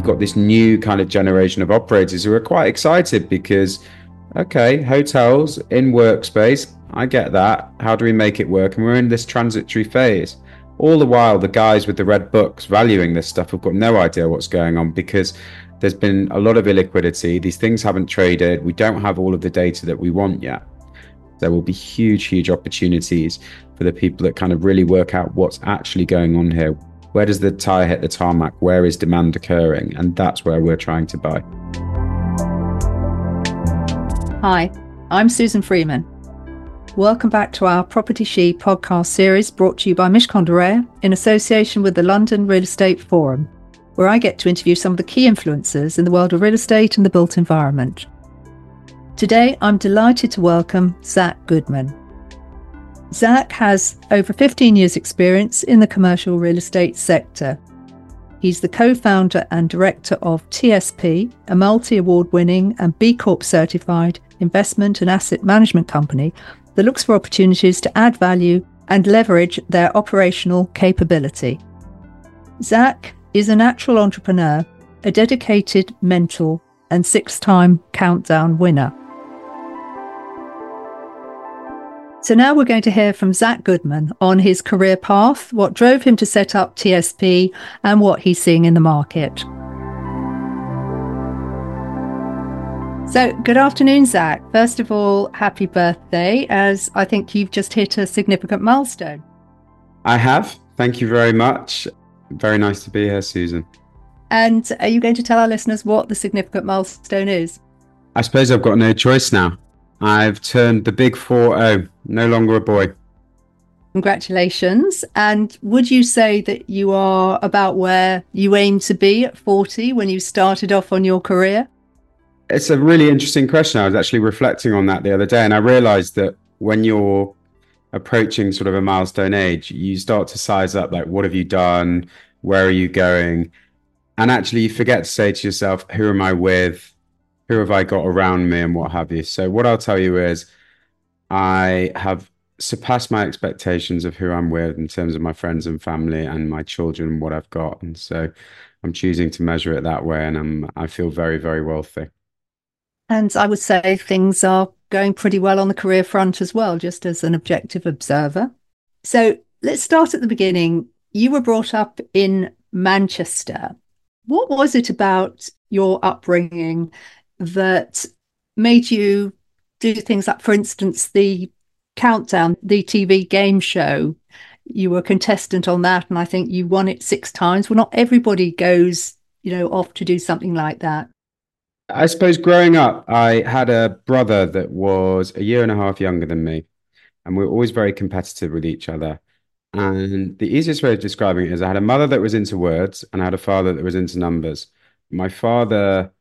you've got this new kind of generation of operators who are quite excited because, okay, hotels in workspace, I get that. How do we make it work? And we're in this transitory phase. All the while, the guys with the red books valuing this stuff have got no idea what's going on because there's been a lot of illiquidity. These things haven't traded. We don't have all of the data that we want yet. There will be huge, huge opportunities for the people that kind of really work out what's actually going on here. Where does the tire hit the tarmac? Where is demand occurring? And that's where we're trying to buy. Hi, I'm Susan Freeman. Welcome back to our Property She podcast series brought to you by Mishcon de in association with the London Real Estate Forum, where I get to interview some of the key influencers in the world of real estate and the built environment. Today, I'm delighted to welcome Zac Goodman. Zac has over 15 years' experience in the commercial real estate sector. He's the co founder and director of TSP, a multi award winning and B Corp certified investment and asset management company that looks for opportunities to add value and leverage their operational capability. Zac is a natural entrepreneur, a dedicated mentor, and six time countdown winner. So now we're going to hear from Zac Goodman on his career path, what drove him to set up TSP, and what he's seeing in the market. So, good afternoon, Zac. First of all, happy birthday, as I think you've just hit a significant milestone. I have. Thank you very much. Very nice to be here, Susan. And are you going to tell our listeners what the significant milestone is? I suppose I've got no choice now. I've turned the big 4 0, no longer a boy. Congratulations. And would you say that you are about where you aim to be at 40 when you started off on your career? It's a really interesting question. I was actually reflecting on that the other day, and I realized that when you're approaching sort of a milestone age, you start to size up like, what have you done? Where are you going? And actually, you forget to say to yourself, who am I with? who have I got around me and what have you. So what I'll tell you is I have surpassed my expectations of who I'm with in terms of my friends and family and my children and what I've got. And so I'm choosing to measure it that way and I'm I feel very, very wealthy. And I would say things are going pretty well on the career front as well, just as an objective observer. So let's start at the beginning. You were brought up in Manchester. What was it about your upbringing that made you do things like, for instance, the Countdown, the TV game show? You were a contestant on that, and I think you won it six times. Well, not everybody goes, you know, off to do something like that. I suppose growing up, I had a brother that was a year and a half younger than me, and we were always very competitive with each other. And the easiest way of describing it is I had a mother that was into words, and I had a father that was into numbers. My father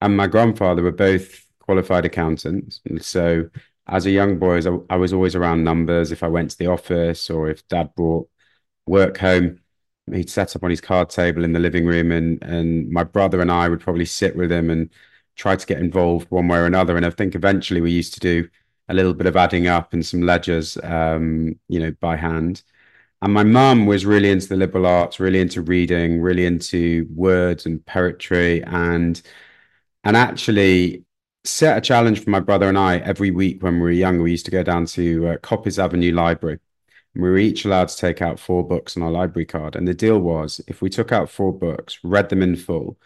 and my grandfather were both qualified accountants. And so as a young boy, I, was always around numbers. If I went to the office or if dad brought work home, he'd set up on his card table in the living room and and my brother and I would probably sit with him and try to get involved one way or another. And I think eventually we used to do a little bit of adding up and some ledgers, um, you know, by hand. And my mum was really into the liberal arts, really into reading, really into words and poetry. And and actually set a challenge for my brother and I every week when we were young. We used to go down to uh, Coppers Avenue Library. And we were each allowed to take out four books on our library card. And the deal was if we took out four books, read them in full,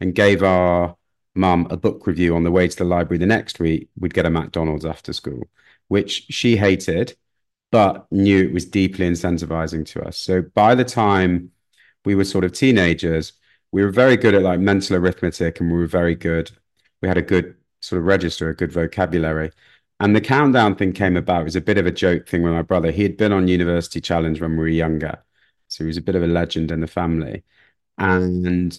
and gave our mum a book review on the way to the library the next week, we'd get a McDonald's after school, which she hated, but knew it was deeply incentivizing to us. So by the time we were sort of teenagers, we were very good at like mental arithmetic and we were very good. We had a good sort of register, a good vocabulary. And the countdown thing came about. It was a bit of a joke thing with my brother. He had been on University Challenge when we were younger. So he was a bit of a legend in the family. And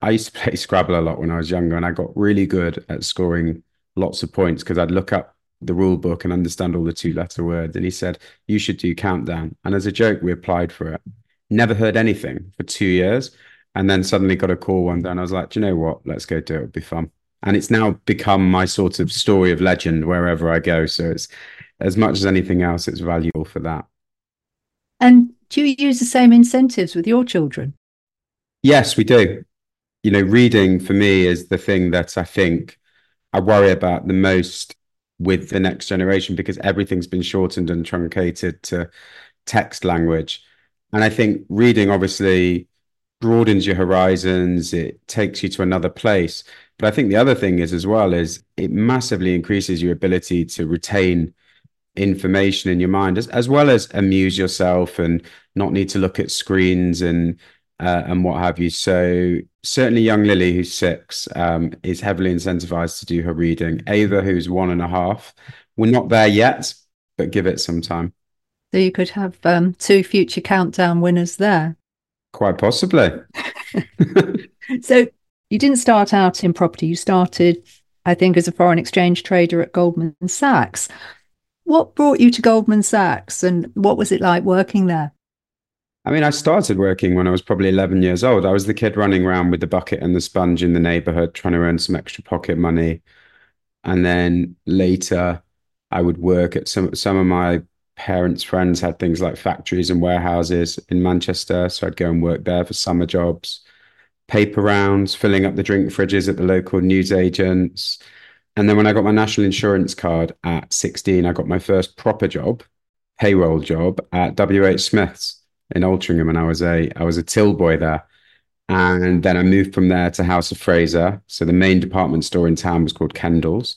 I used to play Scrabble a lot when I was younger, and I got really good at scoring lots of points because I'd look up the rule book and understand all the two letter words. And he said, You should do countdown. And as a joke, we applied for it. Never heard anything for two years and then suddenly got a call one day and I was like, do you know what? Let's go do it. It'll be fun. And it's now become my sort of story of legend wherever I go. So it's as much as anything else, it's valuable for that. And do you use the same incentives with your children? Yes, we do. you know, reading for me is the thing that I think I worry about the most with the next generation because everything's been shortened and truncated to text language. And I think reading obviously broadens your horizons, it takes you to another place. But I think the other thing is as well is it massively increases your ability to retain information in your mind as, as well as amuse yourself and not need to look at screens and uh, and what have you. So certainly, young Lily, who's six, um, is heavily incentivized to do her reading. Ava, who's one and a half, we're not there yet, but give it some time. So you could have um, two future countdown winners there. Quite possibly. so you didn't start out in property. You started, I think, as a foreign exchange trader at Goldman Sachs. What brought you to Goldman Sachs and what was it like working there? I mean, I started working when I was probably 11 years old. I was the kid running around with the bucket and the sponge in the neighborhood trying to earn some extra pocket money. And then later, I would work at some some of my parents' friends had things like factories and warehouses in Manchester. So I'd go and work there for summer jobs, paper rounds, filling up the drink fridges at the local newsagents. And then when I got my national insurance card at 16, I got my first proper job, payroll job at WH Smith's in Altrincham, and I was a I was a till boy there. And then I moved from there to House of Fraser. So the main department store in town was called Kendals.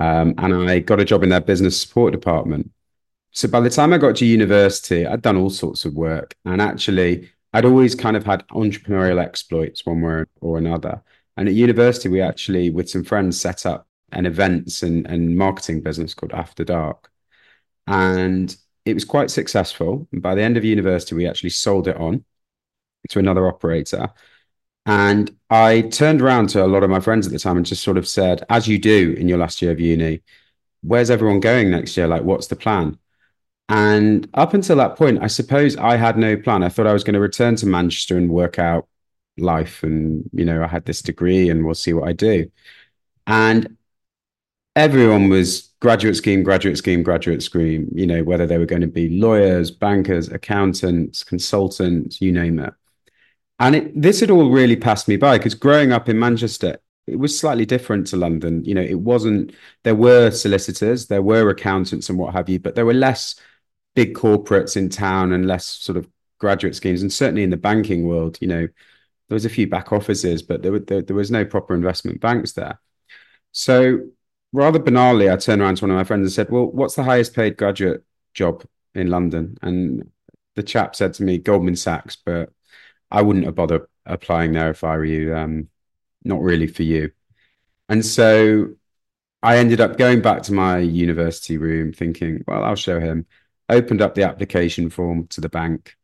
Um, and I got a job in their business support department. So by the time I got to university, I'd done all sorts of work. And actually, I'd always kind of had entrepreneurial exploits one way or another. And at university, we actually, with some friends, set up an events and, and marketing business called After Dark. And it was quite successful. And by the end of university, we actually sold it on to another operator. And I turned around to a lot of my friends at the time and just sort of said, as you do in your last year of uni, where's everyone going next year? Like, what's the plan? And up until that point, I suppose I had no plan. I thought I was going to return to Manchester and work out life. And, you know, I had this degree and we'll see what I do. And everyone was graduate scheme, graduate scheme, graduate scheme, you know, whether they were going to be lawyers, bankers, accountants, consultants, you name it. And it, this had all really passed me by because growing up in Manchester, it was slightly different to London. You know, it wasn't, there were solicitors, there were accountants and what have you, but there were less big corporates in town and less sort of graduate schemes. And certainly in the banking world, you know, there was a few back offices, but there, were, there, there was no proper investment banks there. So rather banally, I turned around to one of my friends and said, Well, what's the highest paid graduate job in London? And the chap said to me, Goldman Sachs, but I wouldn't have bothered applying there if I were you. Um, not really for you. And so I ended up going back to my university room thinking, well, I'll show him. Opened up the application form to the bank,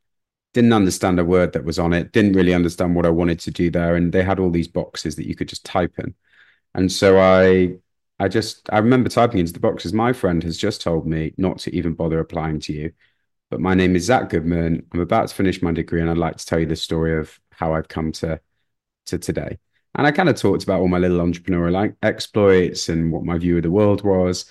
didn't understand a word that was on it, didn't really understand what I wanted to do there. And they had all these boxes that you could just type in. And so I I just I remember typing into the boxes. My friend has just told me not to even bother applying to you. But my name is Zac Goodman. I'm about to finish my degree, and I'd like to tell you the story of how I've come to to today. And I kind of talked about all my little entrepreneurial exploits and what my view of the world was.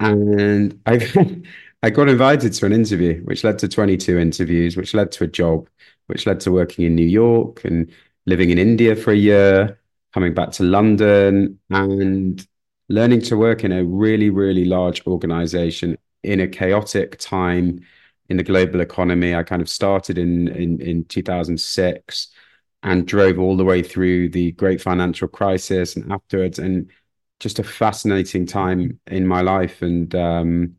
And I I got invited to an interview, which led to 22 interviews, which led to a job, which led to working in New York and living in India for a year, coming back to London, and learning to work in a really, really large organization in a chaotic time in the global economy. I kind of started in, in, in 2006 and drove all the way through the great financial crisis and afterwards, and just a fascinating time in my life. And um,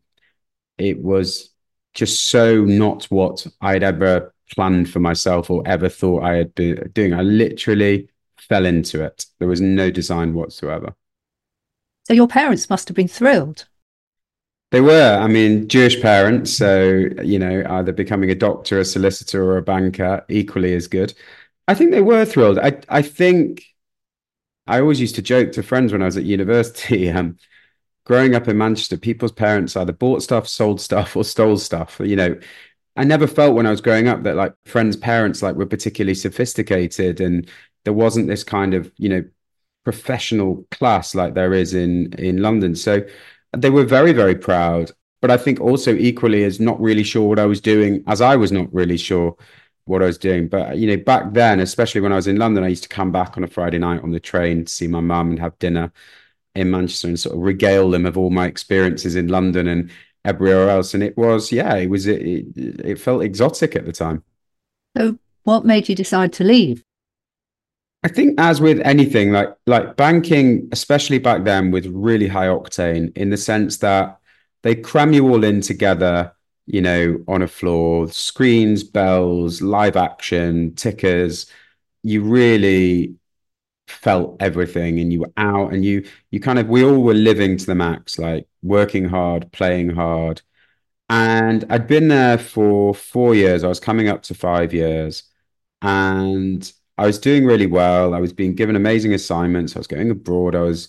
it was just so not what I'd ever planned for myself or ever thought I had been doing. I literally fell into it. There was no design whatsoever. So your parents must have been thrilled. They were. I mean, Jewish parents. So, you know, either becoming a doctor, a solicitor, or a banker, equally as good. I think they were thrilled. I, I think I always used to joke to friends when I was at university. Um, growing up in Manchester, people's parents either bought stuff, sold stuff, or stole stuff. You know, I never felt when I was growing up that like friends' parents like were particularly sophisticated and there wasn't this kind of, you know, professional class like there is in in London. So they were very very proud, but I think also equally as not really sure what I was doing, as I was not really sure what I was doing. But you know, back then, especially when I was in London, I used to come back on a Friday night on the train to see my mum and have dinner in Manchester and sort of regale them of all my experiences in London and everywhere else. And it was, yeah, it was, it, it felt exotic at the time. So, what made you decide to leave? I think, as with anything, like like banking, especially back then, with really high octane, in the sense that they cram you all in together you know, on a floor, screens, bells, live action, tickers. You really felt everything and you were out and you you kind of we all were living to the max, like working hard, playing hard. And I'd been there for four years. I was coming up to five years. And I was doing really well. I was being given amazing assignments. I was going abroad. I was,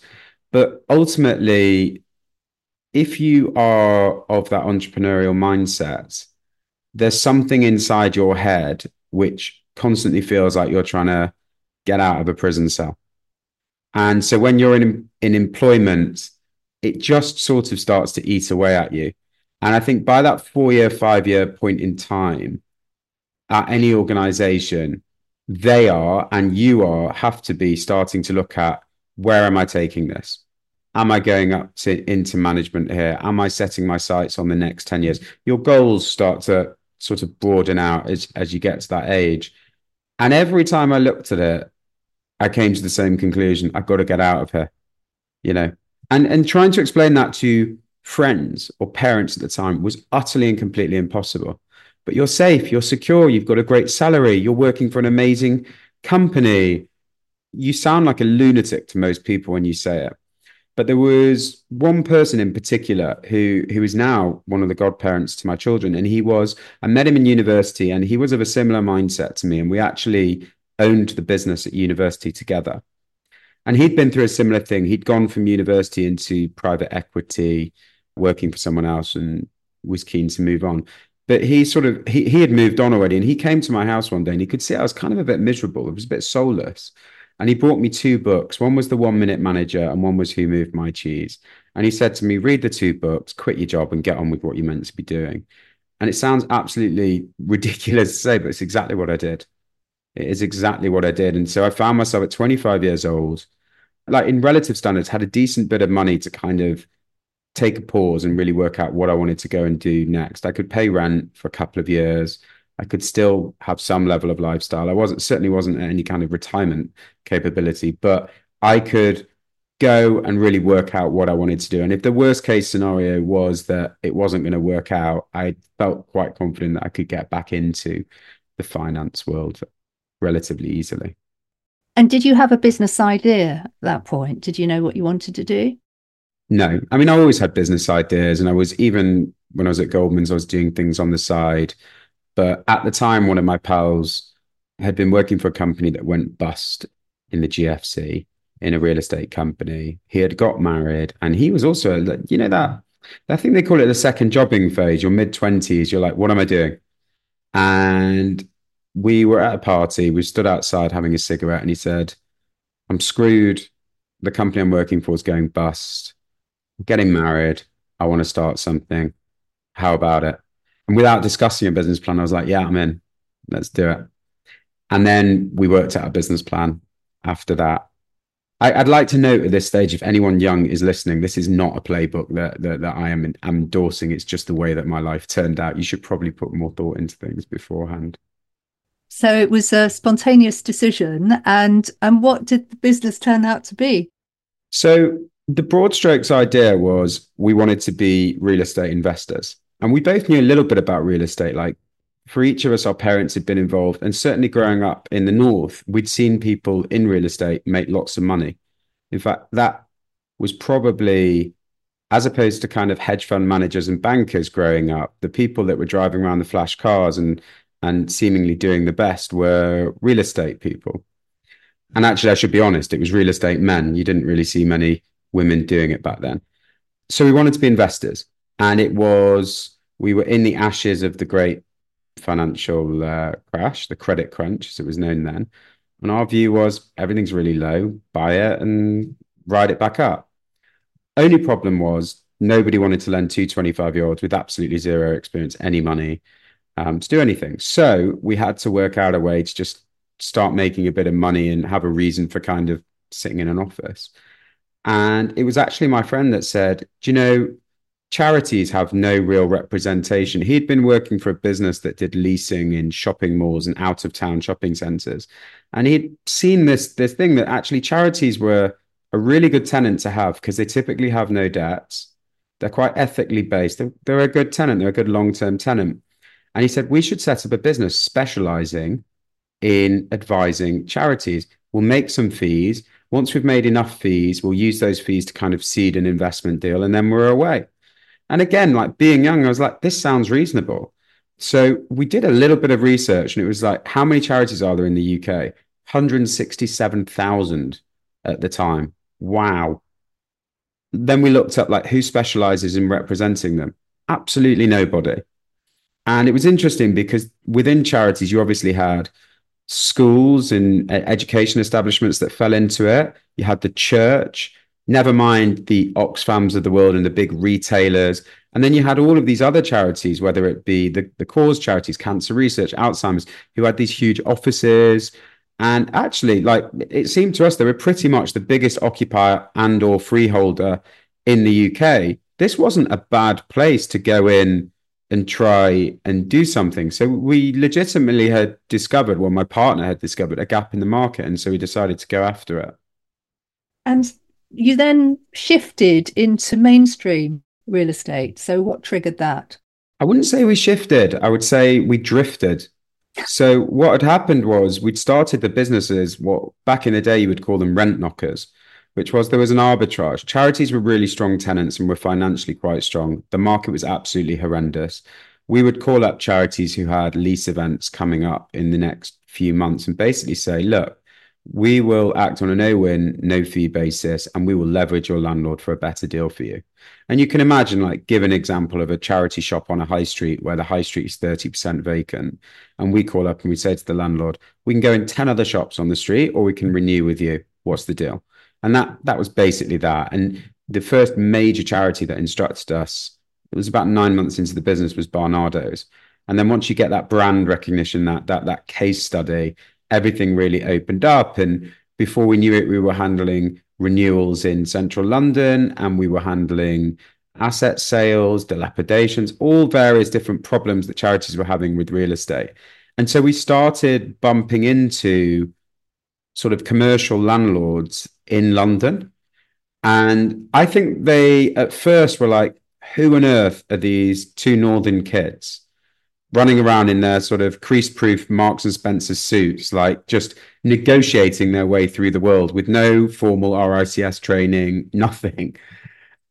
but ultimately, if you are of that entrepreneurial mindset, there's something inside your head which constantly feels like you're trying to get out of a prison cell. And so when you're in in employment, it just sort of starts to eat away at you. And I think by that four year, five year point in time, at any organization, they are and you are have to be starting to look at where am I taking this? am I going up to into management here? Am I setting my sights on the next 10 years? Your goals start to sort of broaden out as, as you get to that age. And every time I looked at it, I came to the same conclusion. I've got to get out of here, you know, and, and trying to explain that to friends or parents at the time was utterly and completely impossible. But you're safe, you're secure, you've got a great salary, you're working for an amazing company. You sound like a lunatic to most people when you say it. But there was one person in particular who who is now one of the godparents to my children, and he was I met him in university, and he was of a similar mindset to me, and we actually owned the business at university together. And he'd been through a similar thing. He'd gone from university into private equity, working for someone else, and was keen to move on. But he sort of he he had moved on already, and he came to my house one day, and he could see I was kind of a bit miserable. It was a bit soulless. And he brought me two books. One was The One Minute Manager, and one was Who Moved My Cheese. And he said to me, Read the two books, quit your job, and get on with what you're meant to be doing. And it sounds absolutely ridiculous to say, but it's exactly what I did. Is exactly what I did. And so I found myself at 25 years old, like in relative standards, had a decent bit of money to kind of take a pause and really work out what I wanted to go and do next. I could pay rent for a couple of years. I could still have some level of lifestyle. I wasn't certainly wasn't any kind of retirement capability, but I could go and really work out what I wanted to do. And if the worst case scenario was that it wasn't going to work out, I felt quite confident that I could get back into the finance world relatively easily. And did you have a business idea at that point? Did you know what you wanted to do? No. I mean, I always had business ideas, and I was even when I was at Goldman's, I was doing things on the side. But at the time, one of my pals had been working for a company that went bust in the GFC in a real estate company. He had got married and he was also, you know, that I think they call it the second jobbing phase. Your mid 20s, you're like, what am I doing? And we were at a party. We stood outside having a cigarette and he said, I'm screwed. The company I'm working for is going bust. I'm getting married. I want to start something. How about it? And without discussing a business plan, I was like, yeah, I'm in. Let's do it. And then we worked out a business plan after that. I, would like to note at this stage, if anyone young is listening, this is not a playbook that that, that I am, am endorsing. It's just the way that my life turned out. You should probably put more thought into things beforehand. So it was a spontaneous decision, and and what did the business turn out to be? So the broad strokes idea was we wanted to be real estate investors. And we both knew a little bit about real estate. Like for each of us, our parents had been involved. And certainly growing up in the North, we'd seen people in real estate make lots of money. In fact, that was probably, as opposed to kind of hedge fund managers and bankers growing up, the people that were driving around the flash cars and and seemingly doing the best were real estate people. And actually, I should be honest, it was real estate men. You didn't really see many women doing it back then. So we wanted to be investors and it was we were in the ashes of the great financial uh, crash, the credit crunch, as it was known then. And our view was everything's really low, buy it and ride it back up. Only problem was nobody wanted to lend two 25 year olds with absolutely zero experience any money. Um, to do anything. So we had to work out a way to just start making a bit of money and have a reason for kind of sitting in an office. And it was actually my friend that said, Do you know, charities have no real representation. He'd been working for a business that did leasing in shopping malls and out of town shopping centers. And he'd seen this, this thing that actually charities were a really good tenant to have because they typically have no debts. They're quite ethically based. They're, they're a good tenant. They're a good long term tenant. And he said, we should set up a business specializing in advising charities. We'll make some fees. Once we've made enough fees, we'll use those fees to kind of seed an investment deal and then we're away. And again, like being young, I was like, this sounds reasonable. So we did a little bit of research and it was like, how many charities are there in the UK? 167,000 at the time. Wow. Then we looked up like who specializes in representing them. Absolutely nobody. And it was interesting because within charities, you obviously had schools and education establishments that fell into it. You had the church, never mind the Oxfams of the world and the big retailers. And then you had all of these other charities, whether it be the, the cause charities, cancer research, Alzheimer's, who had these huge offices. And actually, like it seemed to us, they were pretty much the biggest occupier and or freeholder in the UK. This wasn't a bad place to go in and try and do something. So we legitimately had discovered, well, my partner had discovered a gap in the market. And so we decided to go after it. And you then shifted into mainstream real estate. So what triggered that? I wouldn't say we shifted. I would say we drifted. So what had happened was we'd started the businesses, what back in the day you would call them rent knockers, which was there was an arbitrage. Charities were really strong tenants and were financially quite strong. The market was absolutely horrendous. We would call up charities who had lease events coming up in the next few months and basically say, look, we will act on a no win, no fee basis, and we will leverage your landlord for a better deal for you. And you can imagine, like, give an example of a charity shop on a high street where the high street is 30% vacant. And we call up and we say to the landlord, we can go in 10 other shops on the street or we can renew with you. What's the deal? And that that was basically that. And the first major charity that instructed us, it was about nine months into the business, was Barnardo's. And then once you get that brand recognition, that that that case study, everything really opened up. And before we knew it, we were handling renewals in central London and we were handling asset sales, dilapidations, all various different problems that charities were having with real estate. And so we started bumping into sort of commercial landlords in London. And I think they at first were like, who on earth are these two northern kids? running around in their sort of crease-proof Marks and Spencer suits, like just negotiating their way through the world with no formal RICS training, nothing.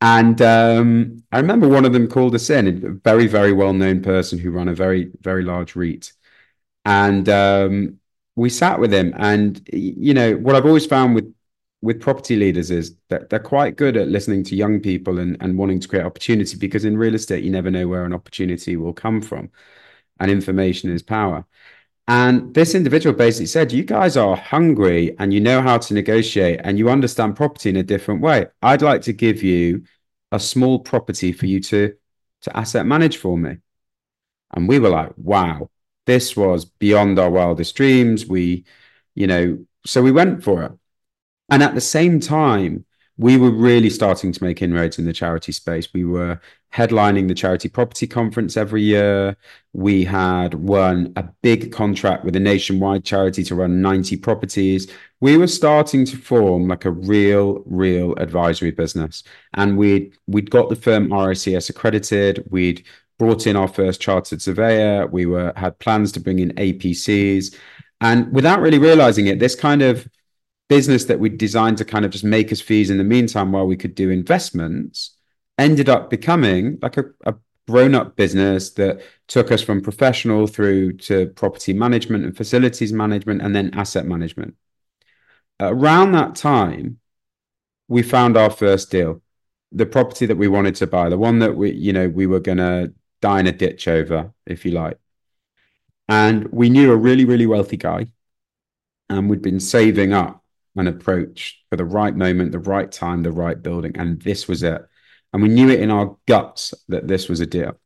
And um, I remember one of them called us in, a very, very well-known person who ran a very, very large REIT. And um, we sat with him. And you know, what I've always found with with property leaders is that they're quite good at listening to young people and, and wanting to create opportunity because in real estate you never know where an opportunity will come from and information is power. And this individual basically said, You guys are hungry and you know how to negotiate and you understand property in a different way. I'd like to give you a small property for you to, to asset manage for me. And we were like, Wow, this was beyond our wildest dreams. We, you know, so we went for it. And at the same time, we were really starting to make inroads in the charity space. We were headlining the charity property conference every year. We had won a big contract with a nationwide charity to run 90 properties. We were starting to form like a real, real advisory business. And we'd we'd got the firm RICS accredited. We'd brought in our first chartered surveyor. We were had plans to bring in APCs. And without really realizing it, this kind of business that we designed to kind of just make us fees in the meantime while we could do investments ended up becoming like a, a grown up business that took us from professional through to property management and facilities management and then asset management. Around that time, we found our first deal, the property that we wanted to buy, the one that we, you know, we were going to die in a ditch over, if you like. And we knew a really, really wealthy guy. And we'd been saving up an approach for the right moment, the right time, the right building. And this was it. And we knew it in our guts that this was a deal.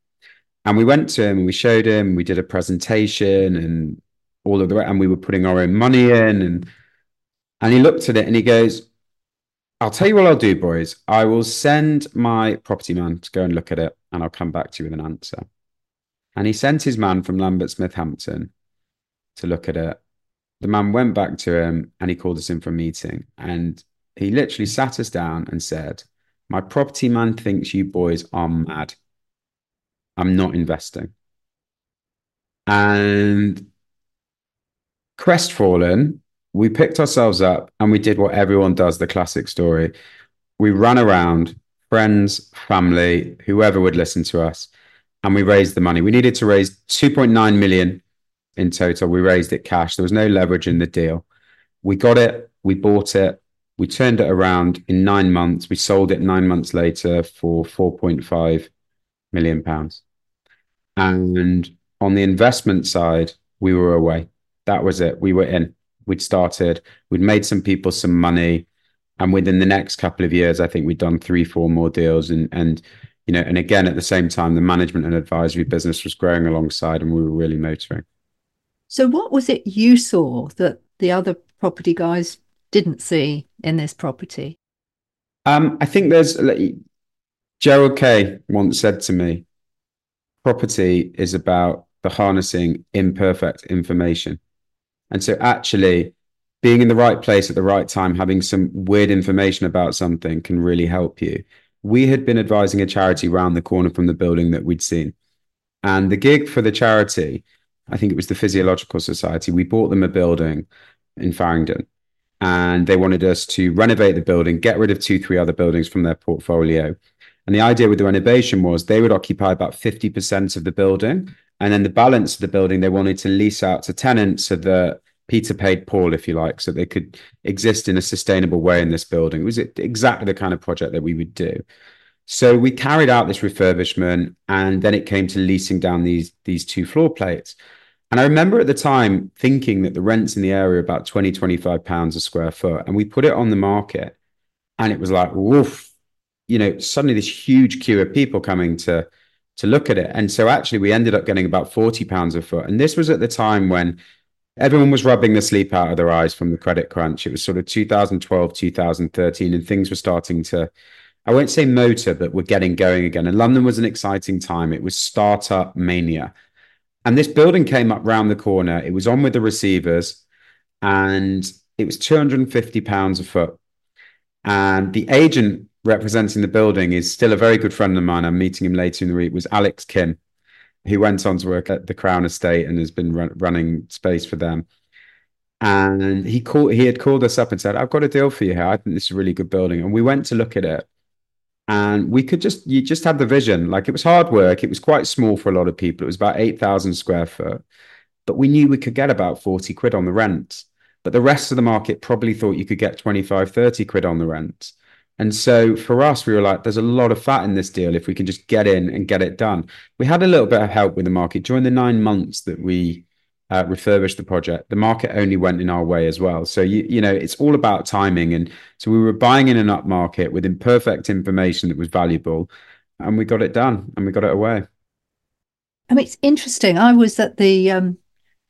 And we went to him and we showed him, we did a presentation and all of the and we were putting our own money in and and he looked at it and he goes, I'll tell you what I'll do, boys. I will send my property man to go and look at it and I'll come back to you with an answer. And he sent his man from Lambert Smith Hampton to look at it. The man went back to him and he called us in for a meeting. And he literally sat us down and said, My property man thinks you boys are mad. I'm not investing. And crestfallen, we picked ourselves up and we did what everyone does the classic story. We ran around, friends, family, whoever would listen to us, and we raised the money. We needed to raise 2.9 million in total. We raised it cash. There was no leverage in the deal. We got it, we bought it, we turned it around in nine months. We sold it nine months later for 4.5 million pounds. And on the investment side, we were away. That was it. We were in. We'd started, we'd made some people some money. And within the next couple of years, I think we'd done three, four more deals. And and you know, and again at the same time, the management and advisory business was growing alongside and we were really motoring. So what was it you saw that the other property guys didn't see in this property? Um, I think there's Gerald Kaye once said to me, property is about the harnessing imperfect information. And so actually being in the right place at the right time, having some weird information about something can really help you. We had been advising a charity round the corner from the building that we'd seen. And the gig for the charity, I think it was the Physiological Society, we bought them a building in Farringdon and they wanted us to renovate the building, get rid of two, three other buildings from their portfolio. And the idea with the renovation was they would occupy about 50% of the building. And then the balance of the building, they wanted to lease out to tenants so that Peter paid Paul, if you like, so they could exist in a sustainable way in this building. It was exactly the kind of project that we would do. So we carried out this refurbishment and then it came to leasing down these, these two floor plates. And I remember at the time thinking that the rents in the area are about 20, 25 pounds a square foot. And we put it on the market and it was like, woof, you know, suddenly this huge queue of people coming to to look at it. And so actually we ended up getting about 40 pounds a foot. And this was at the time when everyone was rubbing the sleep out of their eyes from the credit crunch. It was sort of 2012, 2013, and things were starting to, I won't say motor, but we're getting going again. And London was an exciting time. It was startup mania. And this building came up round the corner. It was on with the receivers and it was 250 pounds a foot. And the agent representing the building is still a very good friend of mine. I'm meeting him later in the week. Was Alex Kim, who went on to work at the Crown Estate and has been run, running space for them. And he called. He had called us up and said, "I've got a deal for you here. I think this is a really good building." And we went to look at it, and we could just you just had the vision. Like it was hard work. It was quite small for a lot of people. It was about eight thousand square foot, but we knew we could get about forty quid on the rent. But the rest of the market probably thought you could get 25, 30 quid on the rent. And so for us, we were like, there's a lot of fat in this deal if we can just get in and get it done. We had a little bit of help with the market during the nine months that we uh, refurbished the project. The market only went in our way as well. So you you know it's all about timing, and so we were buying in an up market with imperfect information that was valuable, and we got it done and we got it away. I mean, it's interesting. I was at the um,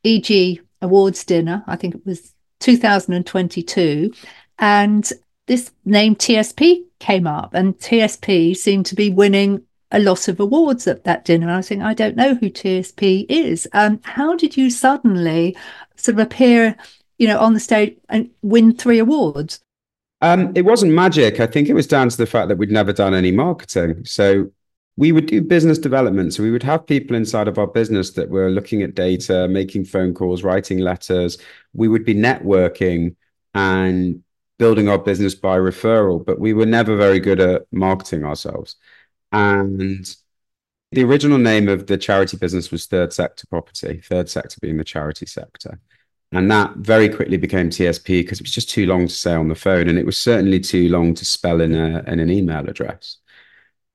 EG Awards dinner. I think it was 2022, and this name TSP came up, and TSP seemed to be winning a lot of awards at that dinner. I was thinking, I don't know who TSP is. Um, how did you suddenly sort of appear, you know, on the stage and win three awards? Um, it wasn't magic. I think it was down to the fact that we'd never done any marketing. So we would do business development. So we would have people inside of our business that were looking at data, making phone calls, writing letters. We would be networking and building our business by referral, but we were never very good at marketing ourselves. And the original name of the charity business was Third Sector Property, third sector being the charity sector. And that very quickly became TSP because it was just too long to say on the phone. And it was certainly too long to spell in, a, in an email address.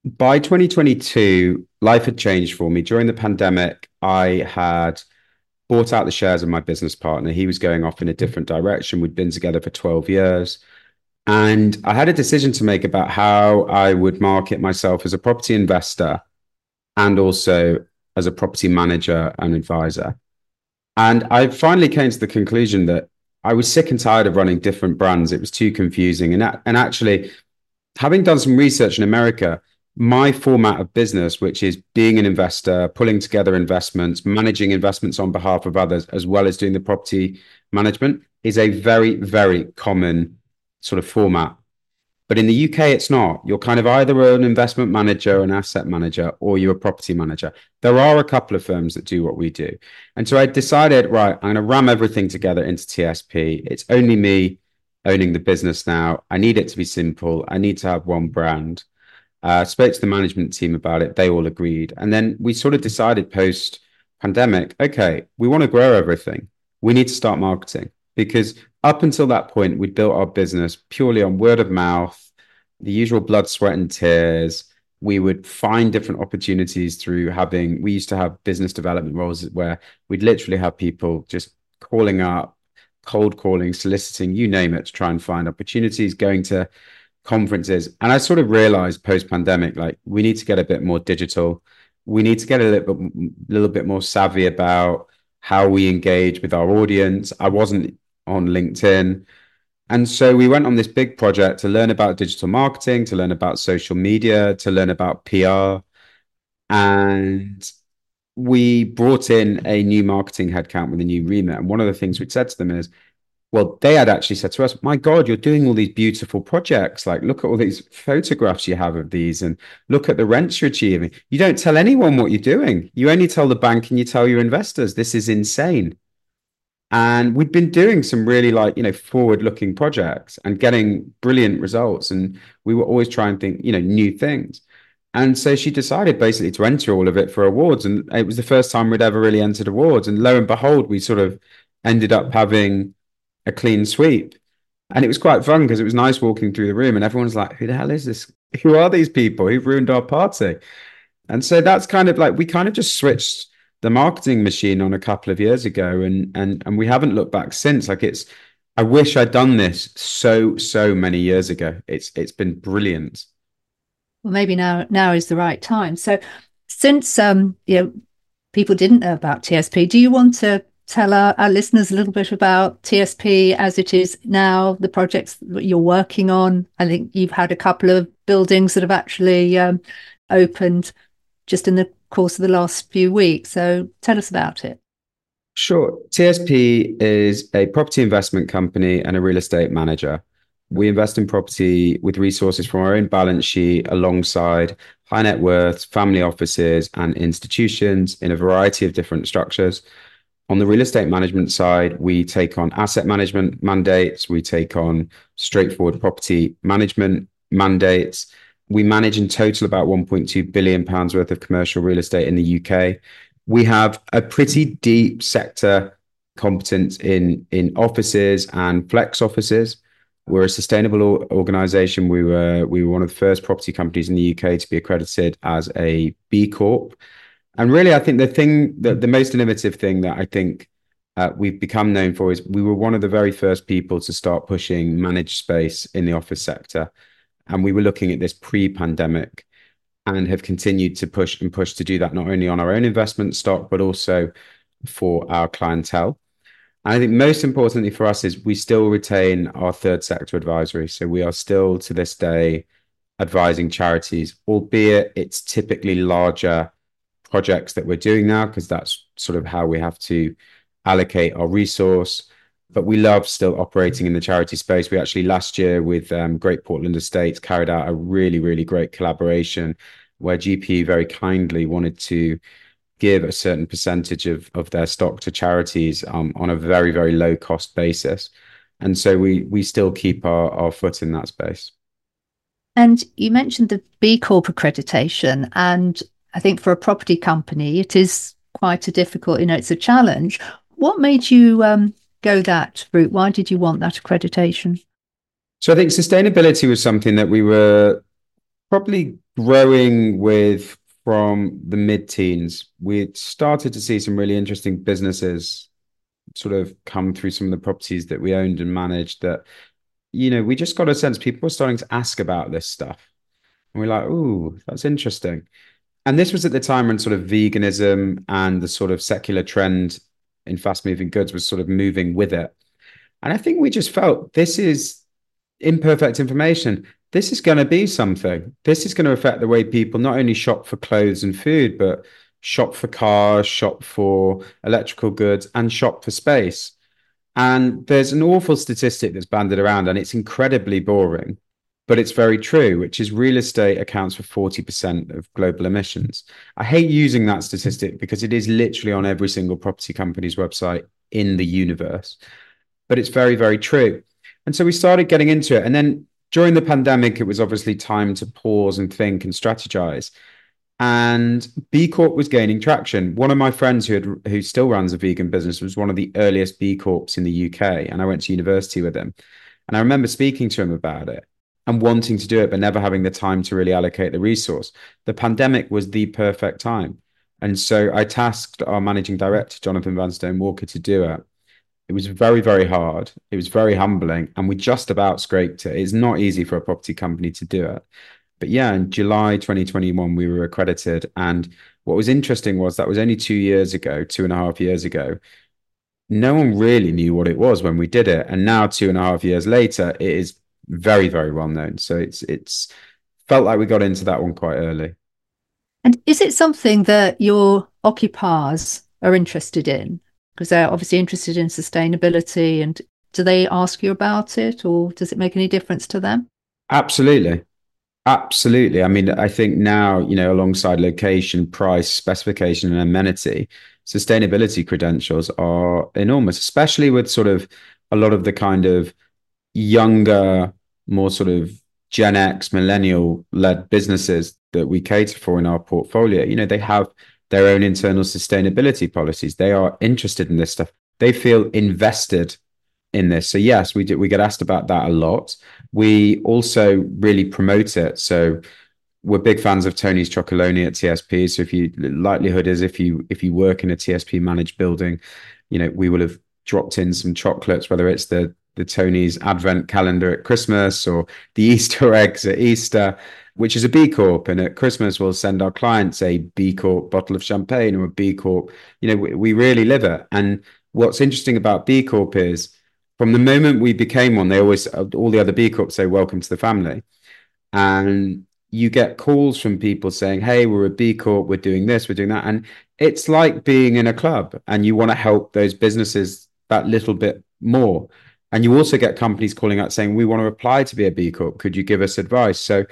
By 2022, life had changed for me. During the pandemic, I had bought out the shares of my business partner. He was going off in a different direction. We'd been together for 12 years. And I had a decision to make about how I would market myself as a property investor and also as a property manager and advisor. And I finally came to the conclusion that I was sick and tired of running different brands. It was too confusing. And, and actually, having done some research in America, my format of business, which is being an investor, pulling together investments, managing investments on behalf of others, as well as doing the property management, is a very, very common sort of format. But in the UK, it's not. You're kind of either an investment manager, an asset manager, or you're a property manager. There are a couple of firms that do what we do. And so I decided, right, I'm going to ram everything together into TSP. It's only me owning the business now. I need it to be simple. I need to have one brand. Uh, spoke to the management team about it. They all agreed. And then we sort of decided post pandemic, okay, we want to grow everything. We need to start marketing because up until that point, we'd built our business purely on word of mouth, the usual blood, sweat, and tears. We would find different opportunities through having, we used to have business development roles where we'd literally have people just calling up, cold calling, soliciting, you name it, to try and find opportunities, going to conferences. And I sort of realized post pandemic, like we need to get a bit more digital. We need to get a little bit, little bit more savvy about how we engage with our audience. I wasn't on LinkedIn. And so we went on this big project to learn about digital marketing, to learn about social media, to learn about PR. And we brought in a new marketing headcount with a new remit. And one of the things we said to them is, well, they had actually said to us, My God, you're doing all these beautiful projects. Like, look at all these photographs you have of these and look at the rents you're achieving. You don't tell anyone what you're doing. You only tell the bank and you tell your investors. This is insane. And we'd been doing some really like, you know, forward looking projects and getting brilliant results. And we were always trying to think, you know, new things. And so she decided basically to enter all of it for awards. And it was the first time we'd ever really entered awards. And lo and behold, we sort of ended up having a clean sweep. And it was quite fun because it was nice walking through the room and everyone's like, who the hell is this? Who are these people who've ruined our party? And so that's kind of like we kind of just switched the marketing machine on a couple of years ago and and and we haven't looked back since. Like it's i wish i'd done this so so many years ago. It's it's been brilliant. Well maybe now now is the right time. So since um you know people didn't know about tsp do you want to tell our, our listeners a little bit about tsp as it is now the projects that you're working on? I think you've had a couple of buildings that have actually um, opened just in the course of the last few weeks. So tell us about it. Sure. TSP is a property investment company and a real estate manager. We invest in property with resources from our own balance sheet alongside high net worth, family offices, and institutions in a variety of different structures. On the real estate management side, we take on asset management mandates, we take on straightforward property management mandates, we manage in total about 1.2 billion pounds worth of commercial real estate in the UK. We have a pretty deep sector competence in in offices and flex offices. We're a sustainable organization. We were we were one of the first property companies in the UK to be accredited as a B Corp. And really, I think the thing that the most innovative thing that I think uh, we've become known for is we were one of the very first people to start pushing managed space in the office sector. And we were looking at this pre pandemic and have continued to push and push to do that, not only on our own investment stock, but also for our clientele. And I think most importantly for us is we still retain our third sector advisory. So we are still to this day advising charities, albeit it's typically larger projects that we're doing now, because that's sort of how we have to allocate our resource but we love still operating in the charity space. We actually last year with um, Great Portland Estates carried out a really, really great collaboration where GP very kindly wanted to give a certain percentage of, of their stock to charities um, on a very, very low cost basis. And so we we still keep our, our foot in that space. And you mentioned the B Corp accreditation. And I think for a property company, it is quite a difficult, you know, it's a challenge. What made you um, go that route? Why did you want that accreditation? So I think sustainability was something that we were probably growing with from the mid teens. We started to see some really interesting businesses sort of come through some of the properties that we owned and managed that, you know, we just got a sense people were starting to ask about this stuff. And we're like, ooh, that's interesting. And this was at the time when sort of veganism and the sort of secular trend in fast moving goods was sort of moving with it. And I think we just felt this is imperfect information. This is going to be something. This is going to affect the way people not only shop for clothes and food, but shop for cars, shop for electrical goods, and shop for space. And there's an awful statistic that's banded around, and it's incredibly boring but it's very true, which is real estate accounts for 40% of global emissions. I hate using that statistic because it is literally on every single property company's website in the universe, but it's very, very true. And so we started getting into it. And then during the pandemic, it was obviously time to pause and think and strategize. And B Corp was gaining traction. One of my friends who had, who still runs a vegan business was one of the earliest B Corps in the UK, and I went to university with him. And I remember speaking to him about it and wanting to do it, but never having the time to really allocate the resource. The pandemic was the perfect time. And so I tasked our managing director, Jonathan Vanstone Walker, to do it. It was very, very hard. It was very humbling. And we just about scraped it. It's not easy for a property company to do it. But yeah, in July 2021, we were accredited. And what was interesting was that was only two years ago, two and a half years ago. No one really knew what it was when we did it. And now, two and a half years later, it is very very well known. So it's it's felt like we got into that one quite early. And is it something that your occupiers are interested in? Because they're obviously interested in sustainability and do they ask you about it or does it make any difference to them? Absolutely. Absolutely. I mean, I think now, you know, alongside location, price, specification, and amenity, sustainability credentials are enormous, especially with sort of a lot of the kind of younger, more sort of Gen X, millennial led businesses that we cater for in our portfolio, you know, they have their own internal sustainability policies. They are interested in this stuff. They feel invested in this. So yes, we do, we get asked about that a lot. We also really promote it. So we're big fans of Tony's Chocolonely at TSP. So if you likelihood is if you if you work in a TSP managed building, you know, we will have dropped in some chocolates, whether it's the the Tony's Advent calendar at Christmas or the Easter eggs at Easter, which is a B Corp. And at Christmas, we'll send our clients a B Corp bottle of champagne or a B Corp. You know, we, we really live it. And what's interesting about B Corp is from the moment we became one, they always, all the other B Corps say, Welcome to the family. And you get calls from people saying, Hey, we're a B Corp, we're doing this, we're doing that. And it's like being in a club and you want to help those businesses that little bit more. And you also get companies calling out saying, we want to apply to be a B Corp. Could you give us advice? So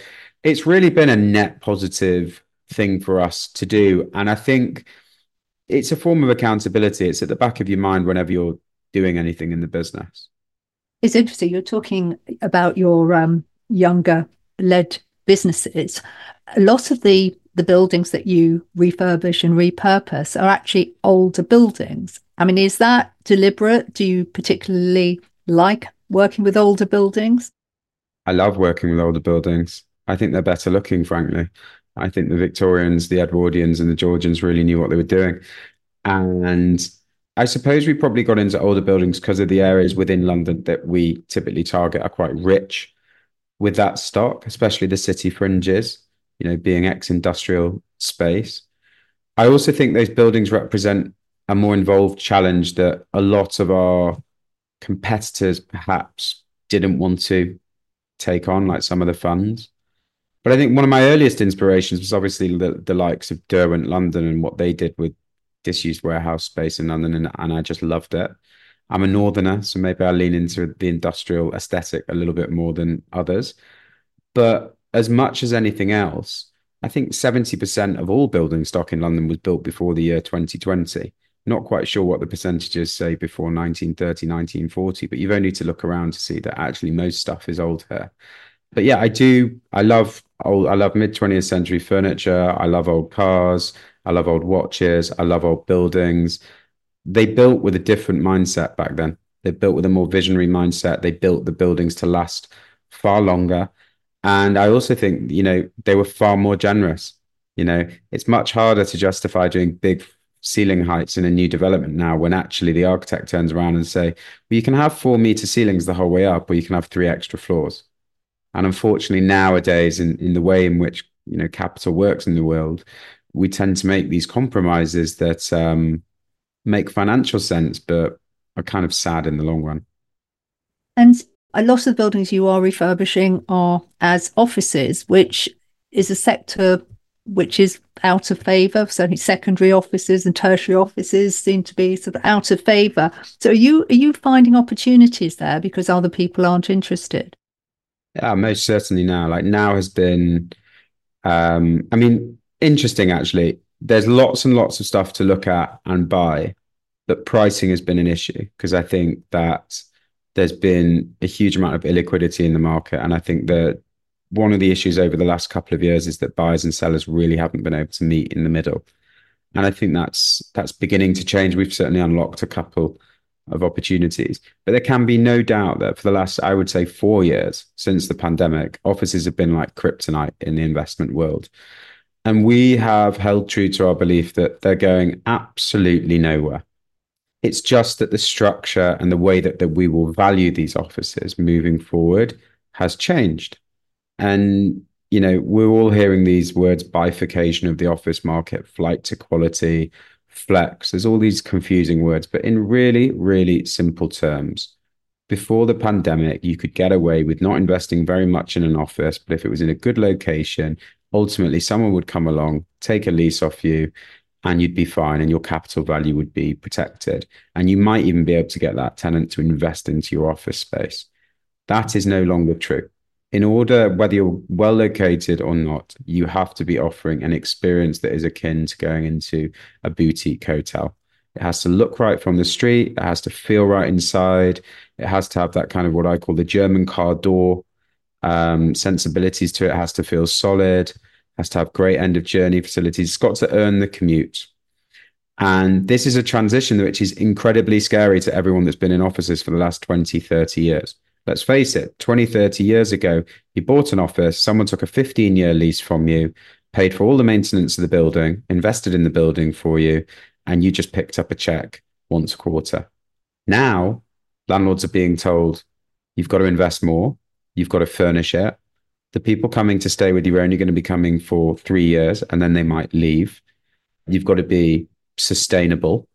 it's really been a net positive thing for us to do. And I think it's a form of accountability. It's at the back of your mind whenever you're doing anything in the business. It's interesting. You're talking about your um, younger led businesses. A lot of the the buildings that you refurbish and repurpose are actually older buildings. I mean, is that deliberate? Do you particularly like working with older buildings? I love working with older buildings. I think they're better looking, frankly. I think the Victorians, the Edwardians, and the Georgians really knew what they were doing. And I suppose we probably got into older buildings because of the areas within London that we typically target are quite rich with that stock, especially the city fringes, you know, being ex industrial space. I also think those buildings represent a more involved challenge that a lot of our competitors perhaps didn't want to take on, like some of the funds. But I think one of my earliest inspirations was obviously the, the likes of Derwent London and what they did with disused warehouse space in London, and, and I just loved it. I'm a northerner, so maybe I lean into the industrial aesthetic a little bit more than others. But as much as anything else, I think 70% of all building stock in London was built before the year 2020. Not quite sure what the percentages say before 1930, 1940, but you've only to look around to see that actually most stuff is old here. But yeah, I do. I love old. I love mid 20th century furniture. I love old cars. I love old watches. I love old buildings. They built with a different mindset back then. They built with a more visionary mindset. They built the buildings to last far longer. And I also think, you know, they were far more generous. You know, it's much harder to justify doing big ceiling heights in a new development now when actually the architect turns around and say, well, you can have four meter ceilings the whole way up, or you can have three extra floors. And unfortunately, nowadays, in, in the way in which you know capital works in the world, we tend to make these compromises that um, make financial sense, but are kind of sad in the long run. And a lot of the buildings you are refurbishing are as offices, which is a sector which is out of favour. Certainly, secondary offices and tertiary offices seem to be sort of out of favour. So, are you are you finding opportunities there because other people aren't interested? Yeah, most certainly now. Like now has been, um, I mean, interesting actually. There's lots and lots of stuff to look at and buy, but pricing has been an issue because I think that there's been a huge amount of illiquidity in the market, and I think that one of the issues over the last couple of years is that buyers and sellers really haven't been able to meet in the middle. And I think that's that's beginning to change. We've certainly unlocked a couple of opportunities. But there can be no doubt that for the last, I would say, four years since the pandemic, offices have been like kryptonite in the investment world. And we have held true to our belief that they're going absolutely nowhere. It's just that the structure and the way that, that we will value these offices moving forward has changed. And, you know, we're all hearing these words bifurcation of the office market, flight to quality, flex. There's all these confusing words, but in really, really simple terms, before the pandemic, you could get away with not investing very much in an office, but if it was in a good location, ultimately someone would come along, take a lease off you, and you'd be fine and your capital value would be protected. And you might even be able to get that tenant to invest into your office space. That is no longer true in order, whether you're well located or not, you have to be offering an experience that is akin to going into a boutique hotel. It has to look right from the street. It has to feel right inside. It has to have that kind of what I call the German car door um, sensibilities to it. it. Has to feel solid. It has to have great end of journey facilities. It's got to earn the commute. And this is a transition which is incredibly scary to everyone that's been in offices for the last 20, 30 years let's face it 20 30 years ago you bought an office someone took a 15 year lease from you paid for all the maintenance of the building invested in the building for you and you just picked up a check once a quarter. Now landlords are being told you've got to invest more you've got to furnish it. The people coming to stay with you are only going to be coming for three years and then they might leave. You've got to be sustainable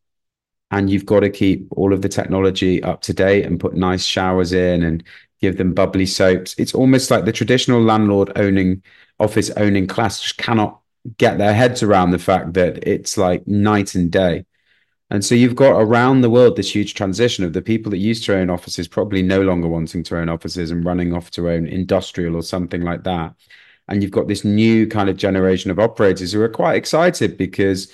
and you've got to keep all of the technology up to date and put nice showers in and give them bubbly soaps. It's almost like the traditional landlord owning office owning class just cannot get their heads around the fact that it's like night and day. And so you've got around the world this huge transition of the people that used to own offices probably no longer wanting to own offices and running off to own industrial or something like that. And you've got this new kind of generation of operators who are quite excited because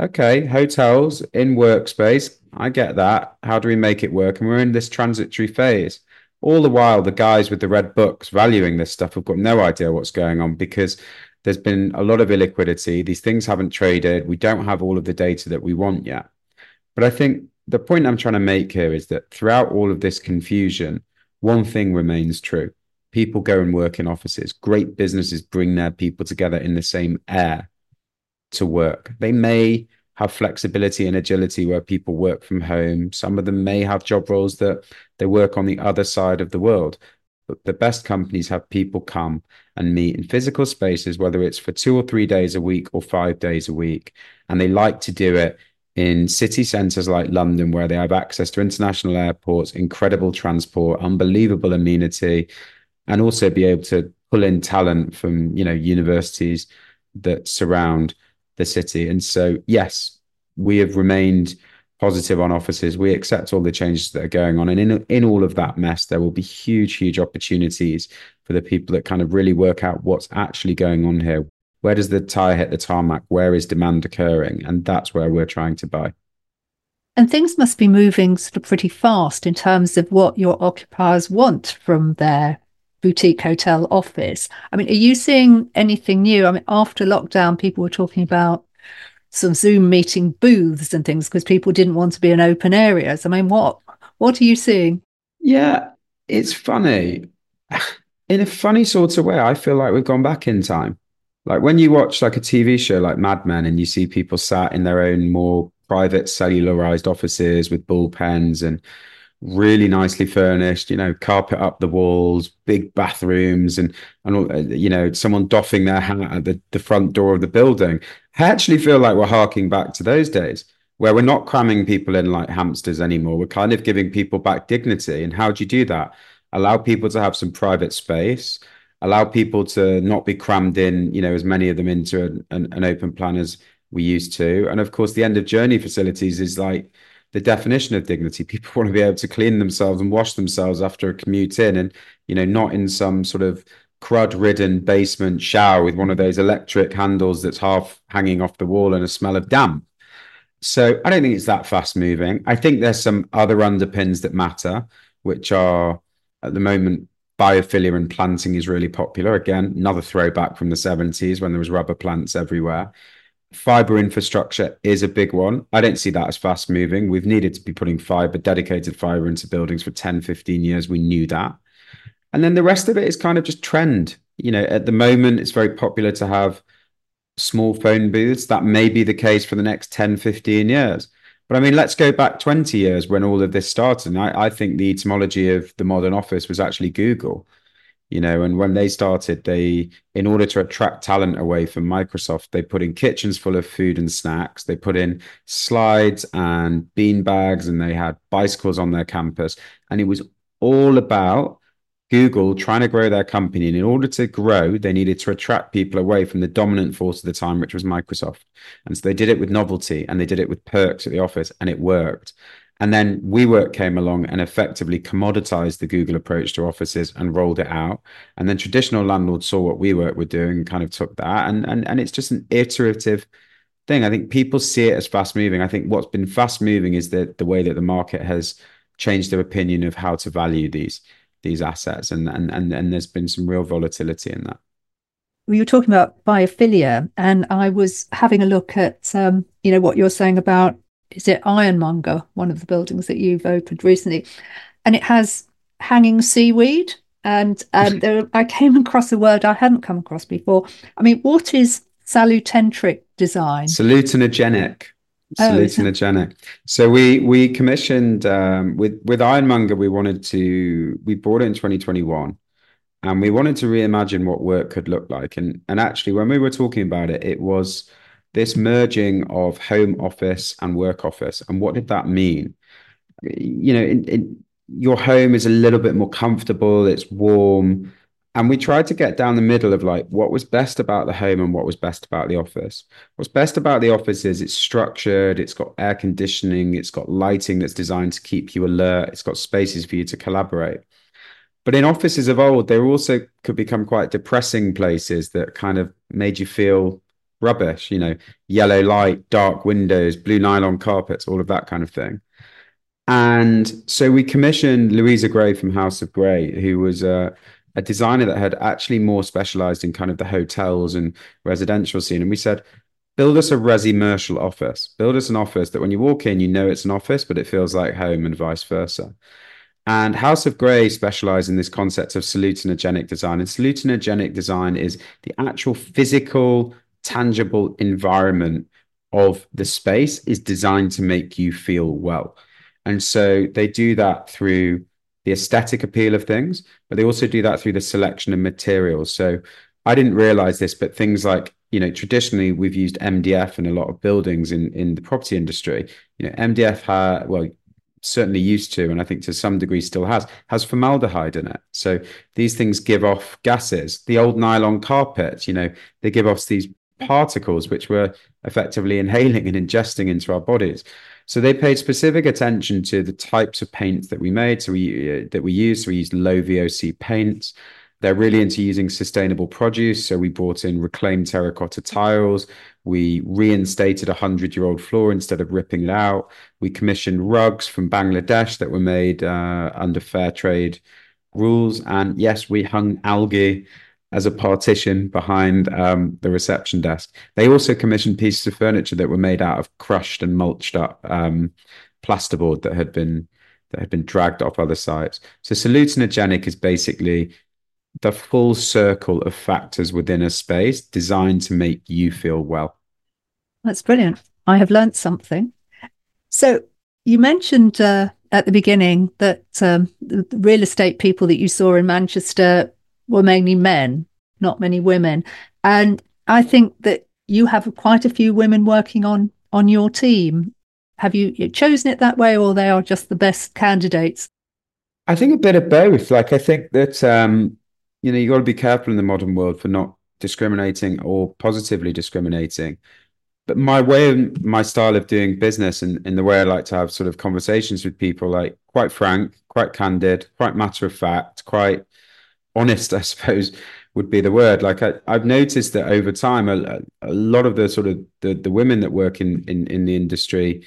okay, hotels in workspace. I get that. How do we make it work? And we're in this transitory phase. All the while, the guys with the red books valuing this stuff have got no idea what's going on because there's been a lot of illiquidity. These things haven't traded. We don't have all of the data that we want yet. But I think the point I'm trying to make here is that throughout all of this confusion, one thing remains true. People go and work in offices. Great businesses bring their people together in the same air to work. They may have flexibility and agility where people work from home. Some of them may have job roles that they work on the other side of the world. But the best companies have people come and meet in physical spaces, whether it's for two or three days a week or five days a week. And they like to do it in city centers like London, where they have access to international airports, incredible transport, unbelievable amenity, and also be able to pull in talent from, you know, universities that surround the city. And so, yes, we have remained positive on offices. We accept all the changes that are going on. And in, in all of that mess, there will be huge, huge opportunities for the people that kind of really work out what's actually going on here. Where does the tire hit the tarmac? Where is demand occurring? And that's where we're trying to buy. And things must be moving sort of pretty fast in terms of what your occupiers want from their boutique hotel office. I mean, are you seeing anything new? I mean, after lockdown, people were talking about some Zoom meeting booths and things because people didn't want to be in open areas. I mean, what what are you seeing? Yeah, it's funny. In a funny sort of way, I feel like we've gone back in time. Like when you watch like a TV show like Mad Men and you see people sat in their own more private cellularized offices with bullpens and really nicely furnished, you know, carpet up the walls, big bathrooms, and and you know, someone doffing their hat at the, the front door of the building. I actually feel like we're harking back to those days where we're not cramming people in like hamsters anymore. We're kind of giving people back dignity. And how do you do that? Allow people to have some private space, allow people to not be crammed in, you know, as many of them into an, an, an open plan as we used to. And of course, the end of journey facilities is like the definition of dignity. People want to be able to clean themselves and wash themselves after a commute in, and you know, not in some sort of crud-ridden basement shower with one of those electric handles that's half hanging off the wall and a smell of damp. So I don't think it's that fast moving. I think there's some other underpins that matter, which are at the moment biophilia and planting is really popular. Again, another throwback from the 70s when there was rubber plants everywhere. Fiber infrastructure is a big one. I don't see that as fast moving. We've needed to be putting fiber, dedicated fiber into buildings for 10, 15 years. We knew that. And then the rest of it is kind of just trend. You know, at the moment, it's very popular to have small phone booths. That may be the case for the next 10, 15 years. But I mean, let's go back 20 years when all of this started. And I, I think the etymology of the modern office was actually Google. You know, and when they started, they, in order to attract talent away from Microsoft, they put in kitchens full of food and snacks. They put in slides and bean bags, and they had bicycles on their campus. And it was all about Google trying to grow their company. And in order to grow, they needed to attract people away from the dominant force of the time, which was Microsoft. And so they did it with novelty and they did it with perks at the office, and it worked. And then WeWork came along and effectively commoditized the Google approach to offices and rolled it out. And then traditional landlords saw what WeWork were doing and kind of took that. And, and, and it's just an iterative thing. I think people see it as fast moving. I think what's been fast moving is the, the way that the market has changed their opinion of how to value these these assets, and and and and there's been some real volatility in that. You were talking about biophilia, and I was having a look at um, you know what you're saying about is it Ironmonger, one of the buildings that you've opened recently, and it has hanging seaweed. And um, there, I came across a word I hadn't come across before. I mean, what is salutentric design? Salutinogenic. Salutinogenic. Oh, so we we commissioned um, with with Ironmonger. We wanted to we bought it in 2021, and we wanted to reimagine what work could look like. And and actually, when we were talking about it, it was this merging of home office and work office. And what did that mean? You know, in, in, your home is a little bit more comfortable. It's warm and we tried to get down the middle of like what was best about the home and what was best about the office. What's best about the office is it's structured, it's got air conditioning, it's got lighting that's designed to keep you alert, it's got spaces for you to collaborate. But in offices of old, they also could become quite depressing places that kind of made you feel rubbish, you know, yellow light, dark windows, blue nylon carpets, all of that kind of thing. And so we commissioned Louisa Grey from House of Grey, who was uh, a designer that had actually more specialized in kind of the hotels and residential scene. And we said, build us a resi-mercial office. Build us an office that when you walk in, you know it's an office, but it feels like home and vice versa. And House of Grey specialize in this concept of salutinogenic design. And salutinogenic design is the actual physical, tangible environment of the space is designed to make you feel well. And so they do that through the aesthetic appeal of things, but they also do that through the selection of materials. So I didn't realize this, but things like you know traditionally we've used MDF in a lot of buildings in in the property industry. You know MDF ha well certainly used to, and I think to some degree still has, has formaldehyde in it. So these things give off gases. The old nylon carpet, you know, they give off these particles which we're effectively inhaling and ingesting into our bodies. So they paid specific attention to the types of paints that we made. So we uh, that we used. So we used low VOC paints. They're really into using sustainable produce. So we brought in reclaimed terracotta tiles. We reinstated a hundred year old floor instead of ripping it out. We commissioned rugs from Bangladesh that were made uh, under fair trade rules. And yes, we hung algae as a partition behind um, the reception desk. They also commissioned pieces of furniture that were made out of crushed and mulched up um, plasterboard that had been that had been dragged off other sites. So salutinogenic is basically the full circle of factors within a space designed to make you feel well. That's brilliant. I have learned something. So you mentioned uh, at the beginning that um, the real estate people that you saw in Manchester were mainly men, not many women. And I think that you have quite a few women working on on your team. Have you chosen it that way, or they are just the best candidates? I think a bit of both. Like I think that um, you know you got to be careful in the modern world for not discriminating or positively discriminating. But my way and my style of doing business and, in the way I like to have sort of conversations with people, like quite frank, quite candid, quite matter of fact, quite honest, I suppose would be the word. Like I, have noticed that over time, a, a, lot of the sort of the, the women that work in, in in the industry